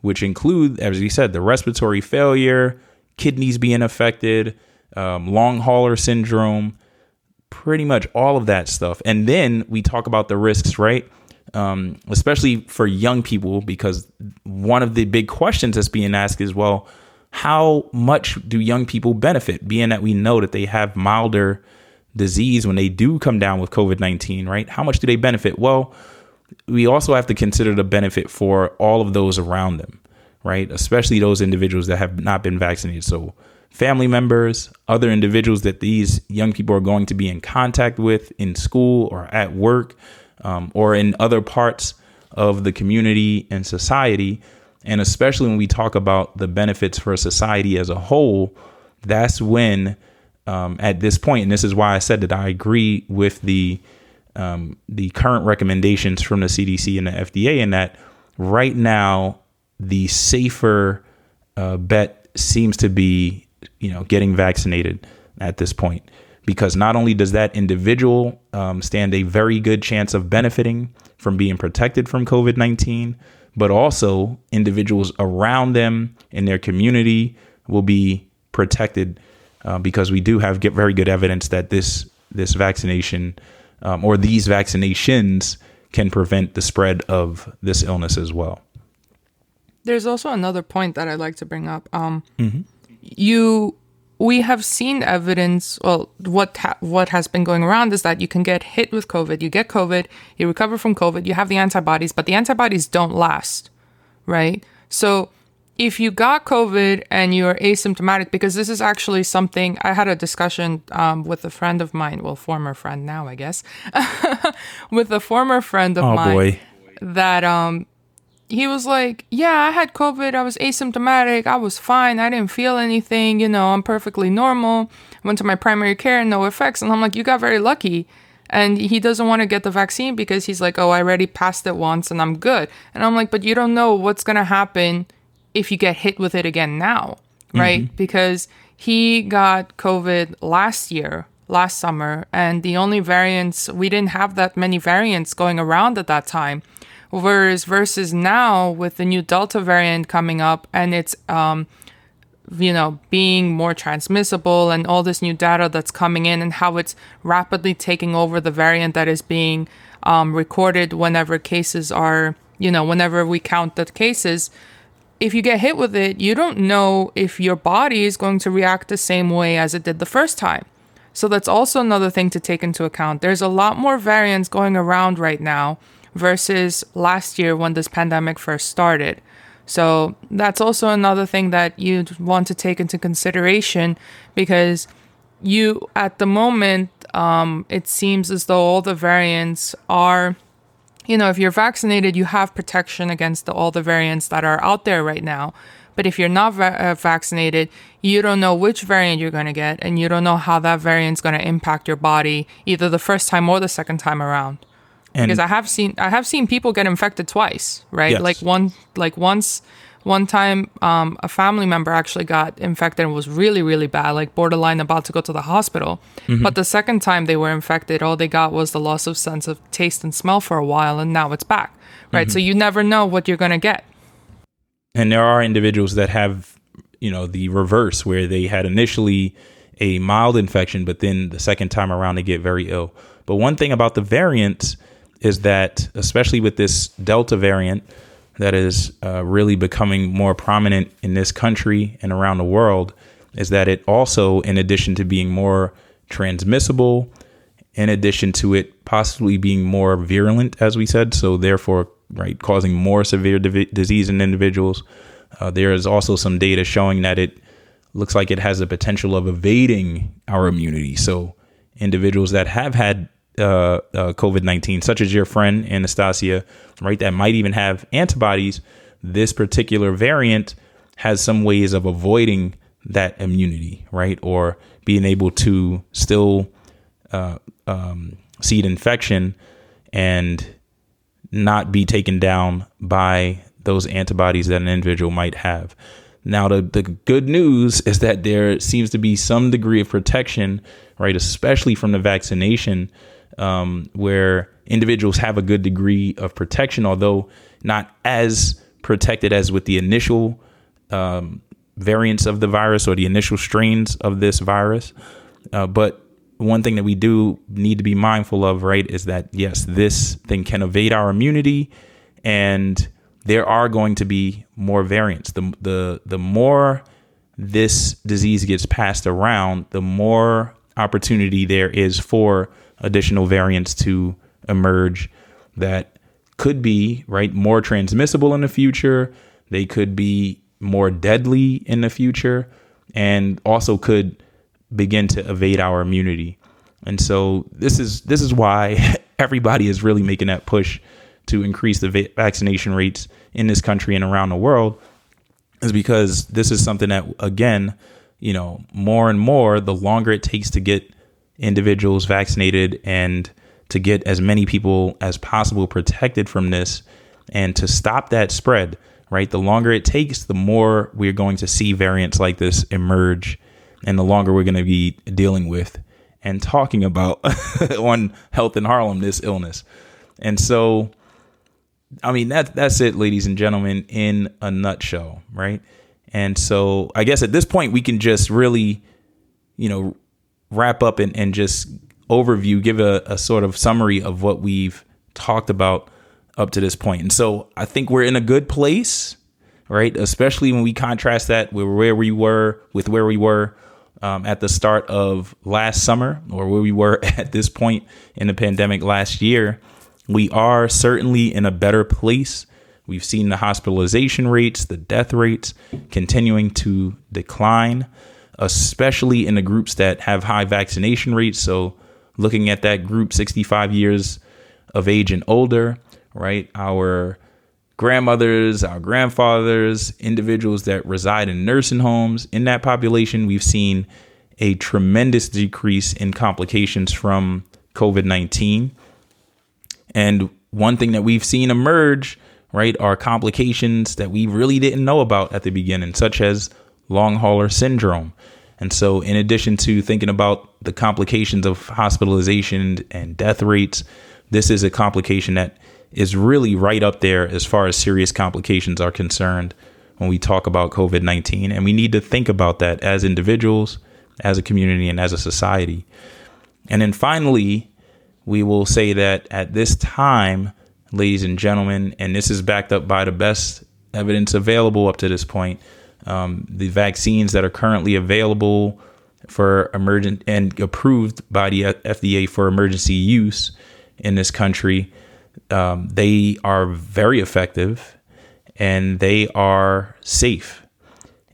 [SPEAKER 1] which include, as you said, the respiratory failure, kidneys being affected, um, long hauler syndrome, pretty much all of that stuff. And then we talk about the risks, right? Um, especially for young people, because one of the big questions that's being asked is, well, how much do young people benefit, being that we know that they have milder disease when they do come down with COVID 19, right? How much do they benefit? Well, we also have to consider the benefit for all of those around them, right? Especially those individuals that have not been vaccinated. So, family members, other individuals that these young people are going to be in contact with in school or at work um, or in other parts of the community and society. And especially when we talk about the benefits for society as a whole, that's when, um, at this point, and this is why I said that I agree with the um, the current recommendations from the CDC and the FDA, in that right now the safer uh, bet seems to be, you know, getting vaccinated at this point, because not only does that individual um, stand a very good chance of benefiting from being protected from COVID nineteen, but also individuals around them in their community will be protected uh, because we do have get very good evidence that this this vaccination um, or these vaccinations can prevent the spread of this illness as well.
[SPEAKER 2] There's also another point that I'd like to bring up. Um, mm-hmm. You, we have seen evidence. Well, what ha- what has been going around is that you can get hit with COVID. You get COVID, you recover from COVID, you have the antibodies, but the antibodies don't last, right? So if you got COVID and you're asymptomatic, because this is actually something I had a discussion um, with a friend of mine, well, former friend now, I guess, <laughs> with a former friend of
[SPEAKER 1] oh,
[SPEAKER 2] mine.
[SPEAKER 1] Boy.
[SPEAKER 2] That um, he was like, Yeah, I had COVID. I was asymptomatic. I was fine. I didn't feel anything. You know, I'm perfectly normal. Went to my primary care, no effects. And I'm like, You got very lucky. And he doesn't want to get the vaccine because he's like, Oh, I already passed it once and I'm good. And I'm like, But you don't know what's going to happen if you get hit with it again now, right? Mm-hmm. Because he got COVID last year, last summer, and the only variants, we didn't have that many variants going around at that time. Whereas versus now with the new Delta variant coming up and it's, um, you know, being more transmissible and all this new data that's coming in and how it's rapidly taking over the variant that is being um, recorded whenever cases are, you know, whenever we count the cases if you get hit with it, you don't know if your body is going to react the same way as it did the first time. So that's also another thing to take into account. There's a lot more variants going around right now versus last year when this pandemic first started. So that's also another thing that you'd want to take into consideration because you, at the moment, um, it seems as though all the variants are you know, if you're vaccinated, you have protection against the, all the variants that are out there right now. But if you're not va- uh, vaccinated, you don't know which variant you're going to get, and you don't know how that variant's going to impact your body either the first time or the second time around. And because I have seen I have seen people get infected twice, right?
[SPEAKER 1] Yes.
[SPEAKER 2] Like one like once one time, um, a family member actually got infected and was really, really bad, like borderline about to go to the hospital. Mm-hmm. But the second time they were infected, all they got was the loss of sense of taste and smell for a while, and now it's back, right? Mm-hmm. So you never know what you're going to get.
[SPEAKER 1] And there are individuals that have, you know, the reverse, where they had initially a mild infection, but then the second time around they get very ill. But one thing about the variants is that, especially with this Delta variant, that is uh, really becoming more prominent in this country and around the world is that it also, in addition to being more transmissible, in addition to it possibly being more virulent, as we said, so therefore, right, causing more severe disease in individuals, uh, there is also some data showing that it looks like it has the potential of evading our immunity. So, individuals that have had uh, uh, COVID 19, such as your friend Anastasia, right, that might even have antibodies, this particular variant has some ways of avoiding that immunity, right, or being able to still uh, um, seed infection and not be taken down by those antibodies that an individual might have. Now, the, the good news is that there seems to be some degree of protection, right, especially from the vaccination um, where individuals have a good degree of protection, although not as protected as with the initial um, variants of the virus or the initial strains of this virus. Uh, but one thing that we do need to be mindful of, right, is that yes, this thing can evade our immunity, and there are going to be more variants. The the the more this disease gets passed around, the more opportunity there is for additional variants to emerge that could be right more transmissible in the future. They could be more deadly in the future. and also could begin to evade our immunity. And so this is this is why <laughs> everybody is really making that push to increase the va- vaccination rates in this country and around the world is because this is something that again, you know, more and more the longer it takes to get individuals vaccinated and to get as many people as possible protected from this and to stop that spread, right? The longer it takes, the more we're going to see variants like this emerge and the longer we're going to be dealing with and talking about <laughs> on Health in Harlem this illness. And so I mean that that's it ladies and gentlemen in a nutshell, right? And so I guess at this point we can just really you know wrap up and, and just overview, give a, a sort of summary of what we've talked about up to this point. And so I think we're in a good place, right? Especially when we contrast that with where we were with where we were um, at the start of last summer or where we were <laughs> at this point in the pandemic last year. We are certainly in a better place. We've seen the hospitalization rates, the death rates continuing to decline, especially in the groups that have high vaccination rates. So, looking at that group 65 years of age and older, right? Our grandmothers, our grandfathers, individuals that reside in nursing homes. In that population, we've seen a tremendous decrease in complications from COVID 19. And one thing that we've seen emerge, right, are complications that we really didn't know about at the beginning, such as long hauler syndrome. And so, in addition to thinking about the complications of hospitalization and death rates, this is a complication that is really right up there as far as serious complications are concerned when we talk about COVID 19. And we need to think about that as individuals, as a community, and as a society. And then finally, we will say that at this time, ladies and gentlemen, and this is backed up by the best evidence available up to this point, um, the vaccines that are currently available for emergent and approved by the FDA for emergency use in this country um, they are very effective and they are safe.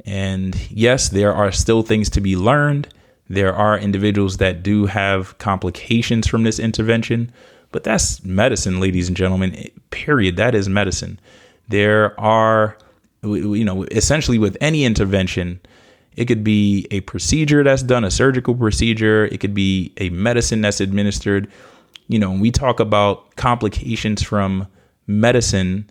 [SPEAKER 1] And yes, there are still things to be learned. There are individuals that do have complications from this intervention, but that's medicine, ladies and gentlemen. Period. That is medicine. There are, you know, essentially with any intervention, it could be a procedure that's done, a surgical procedure, it could be a medicine that's administered you know, when we talk about complications from medicine,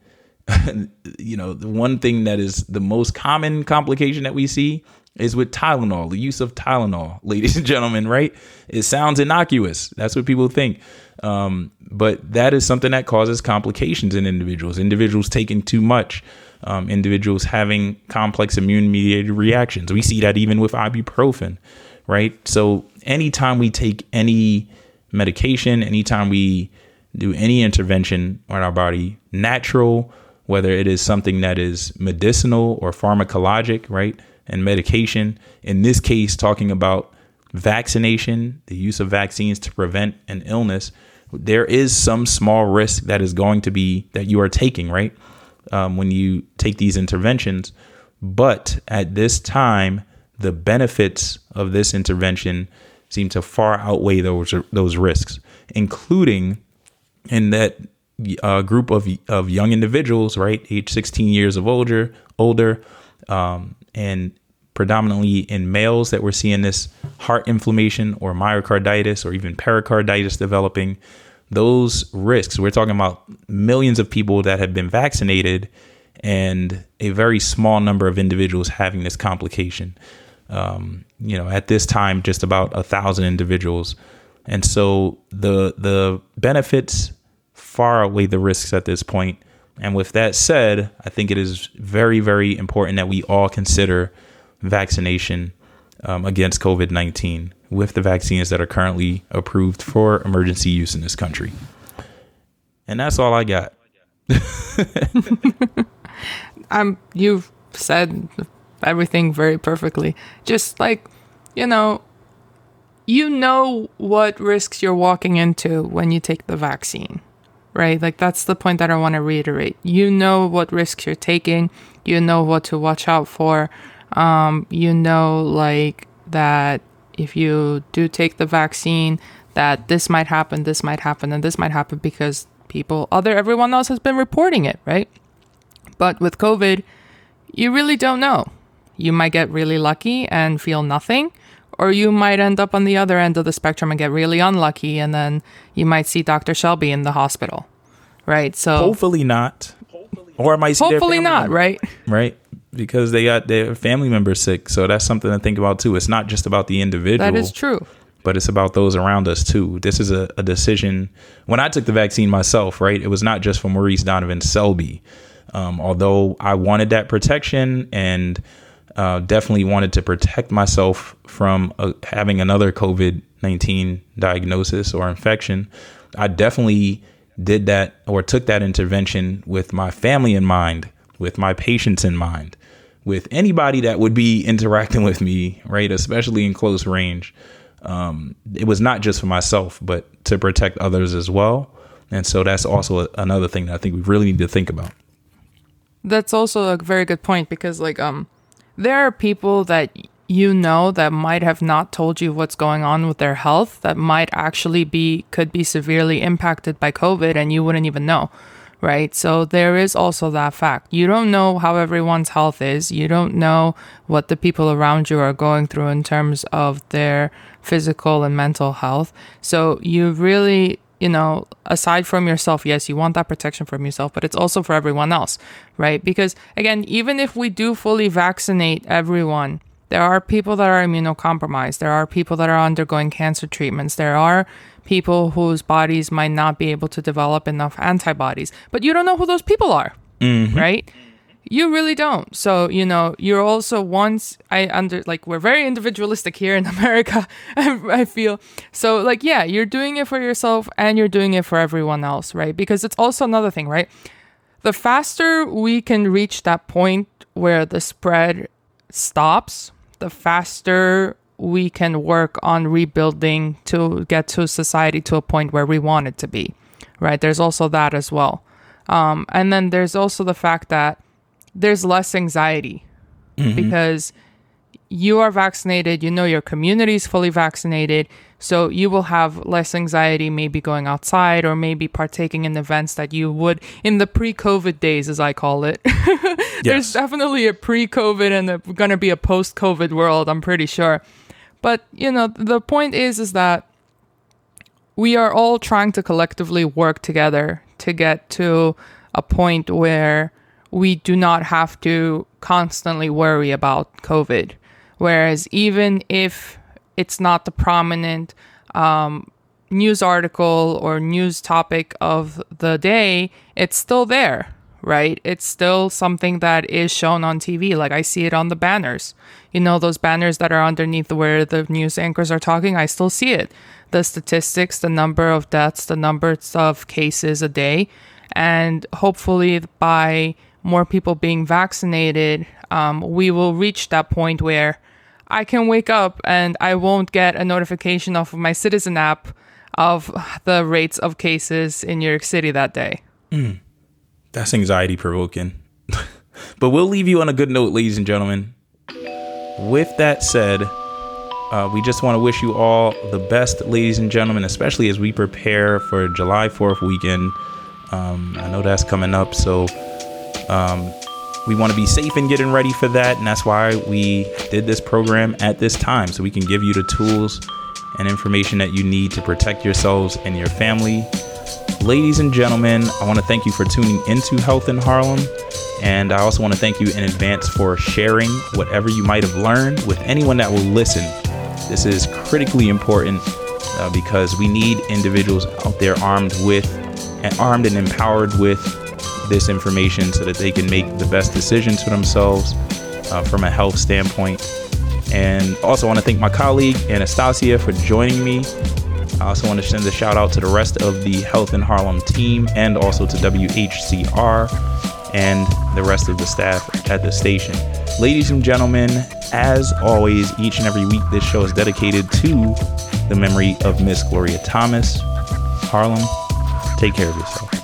[SPEAKER 1] <laughs> you know, the one thing that is the most common complication that we see is with Tylenol, the use of Tylenol, <laughs> ladies and gentlemen, right? It sounds innocuous. That's what people think. Um, but that is something that causes complications in individuals, individuals taking too much, um, individuals having complex immune mediated reactions. We see that even with ibuprofen, right? So anytime we take any medication, anytime we do any intervention on our body, natural, whether it is something that is medicinal or pharmacologic, right? And medication, in this case, talking about vaccination, the use of vaccines to prevent an illness, there is some small risk that is going to be that you are taking, right? Um, when you take these interventions. But at this time, the benefits of this intervention seem to far outweigh those those risks, including in that uh, group of of young individuals, right, age 16 years of older, older, um, and predominantly in males that we're seeing this heart inflammation or myocarditis or even pericarditis developing. Those risks, we're talking about millions of people that have been vaccinated and a very small number of individuals having this complication um, you know, at this time, just about a thousand individuals. And so the the benefits far outweigh the risks at this point. And with that said, I think it is very, very important that we all consider vaccination um, against COVID 19 with the vaccines that are currently approved for emergency use in this country. And that's all I got. <laughs>
[SPEAKER 2] um, you've said everything very perfectly. Just like, you know, you know what risks you're walking into when you take the vaccine, right? Like, that's the point that I want to reiterate. You know what risks you're taking, you know what to watch out for. Um, you know, like that if you do take the vaccine, that this might happen, this might happen, and this might happen because people, other everyone else has been reporting it, right? But with COVID, you really don't know. You might get really lucky and feel nothing, or you might end up on the other end of the spectrum and get really unlucky, and then you might see Dr. Selby in the hospital, right? So
[SPEAKER 1] hopefully not, or am I might
[SPEAKER 2] hopefully not,
[SPEAKER 1] member,
[SPEAKER 2] right?
[SPEAKER 1] right? Because they got their family members sick, so that's something to think about too. It's not just about the individual.
[SPEAKER 2] That is true.
[SPEAKER 1] but it's about those around us too. This is a, a decision. When I took the vaccine myself, right, it was not just for Maurice Donovan Selby. Um, although I wanted that protection and uh, definitely wanted to protect myself from uh, having another COVID 19 diagnosis or infection, I definitely did that or took that intervention with my family in mind, with my patients in mind, with anybody that would be interacting with me, right, especially in close range um, it was not just for myself, but to protect others as well. And so that's also a, another thing that I think we really need to think about.
[SPEAKER 2] That's also a very good point because like um there are people that you know that might have not told you what's going on with their health that might actually be could be severely impacted by COVID and you wouldn't even know. Right? So there is also that fact. You don't know how everyone's health is. You don't know what the people around you are going through in terms of their physical and mental health. So you really you know, aside from yourself, yes, you want that protection from yourself, but it's also for everyone else, right? Because again, even if we do fully vaccinate everyone, there are people that are immunocompromised. There are people that are undergoing cancer treatments. There are people whose bodies might not be able to develop enough antibodies, but you don't know who those people are, mm-hmm. right? You really don't. So, you know, you're also once I under like we're very individualistic here in <laughs> America, I, I feel. So, like, yeah, you're doing it for yourself and you're doing it for everyone else, right? Because it's also another thing, right? The faster we can reach that point where the spread stops, the faster we can work on rebuilding to get to society to a point where we want it to be, right? There's also that as well. Um, and then there's also the fact that there's less anxiety because you are vaccinated, you know your community is fully vaccinated, so you will have less anxiety maybe going outside or maybe partaking in events that you would in the pre-COVID days as I call it. <laughs> There's definitely a pre-COVID and a, gonna be a post-COVID world, I'm pretty sure. But, you know, the point is is that we are all trying to collectively work together to get to a point where we do not have to constantly worry about COVID. Whereas even if it's not the prominent um, news article or news topic of the day, it's still there, right? It's still something that is shown on TV. Like I see it on the banners. You know, those banners that are underneath where the news anchors are talking, I still see it. The statistics, the number of deaths, the numbers of cases a day. And hopefully, by more people being vaccinated, um, we will reach that point where I can wake up and I won't get a notification off of my Citizen app of the rates of cases in New York City that day.
[SPEAKER 1] That's anxiety provoking. <laughs> but we'll leave you on a good note, ladies and gentlemen. With that said, uh, we just want to wish you all the best, ladies and gentlemen, especially as we prepare for July 4th weekend. Um, I know that's coming up, so um, we want to be safe in getting ready for that. And that's why we did this program at this time, so we can give you the tools and information that you need to protect yourselves and your family. Ladies and gentlemen, I want to thank you for tuning into Health in Harlem. And I also want to thank you in advance for sharing whatever you might have learned with anyone that will listen. This is critically important uh, because we need individuals out there armed with and armed and empowered with this information so that they can make the best decisions for themselves uh, from a health standpoint. And also want to thank my colleague Anastasia for joining me. I also want to send a shout out to the rest of the Health in Harlem team and also to WHCR and the rest of the staff at the station. Ladies and gentlemen, as always, each and every week, this show is dedicated to the memory of Miss Gloria Thomas. Harlem, take care of yourself.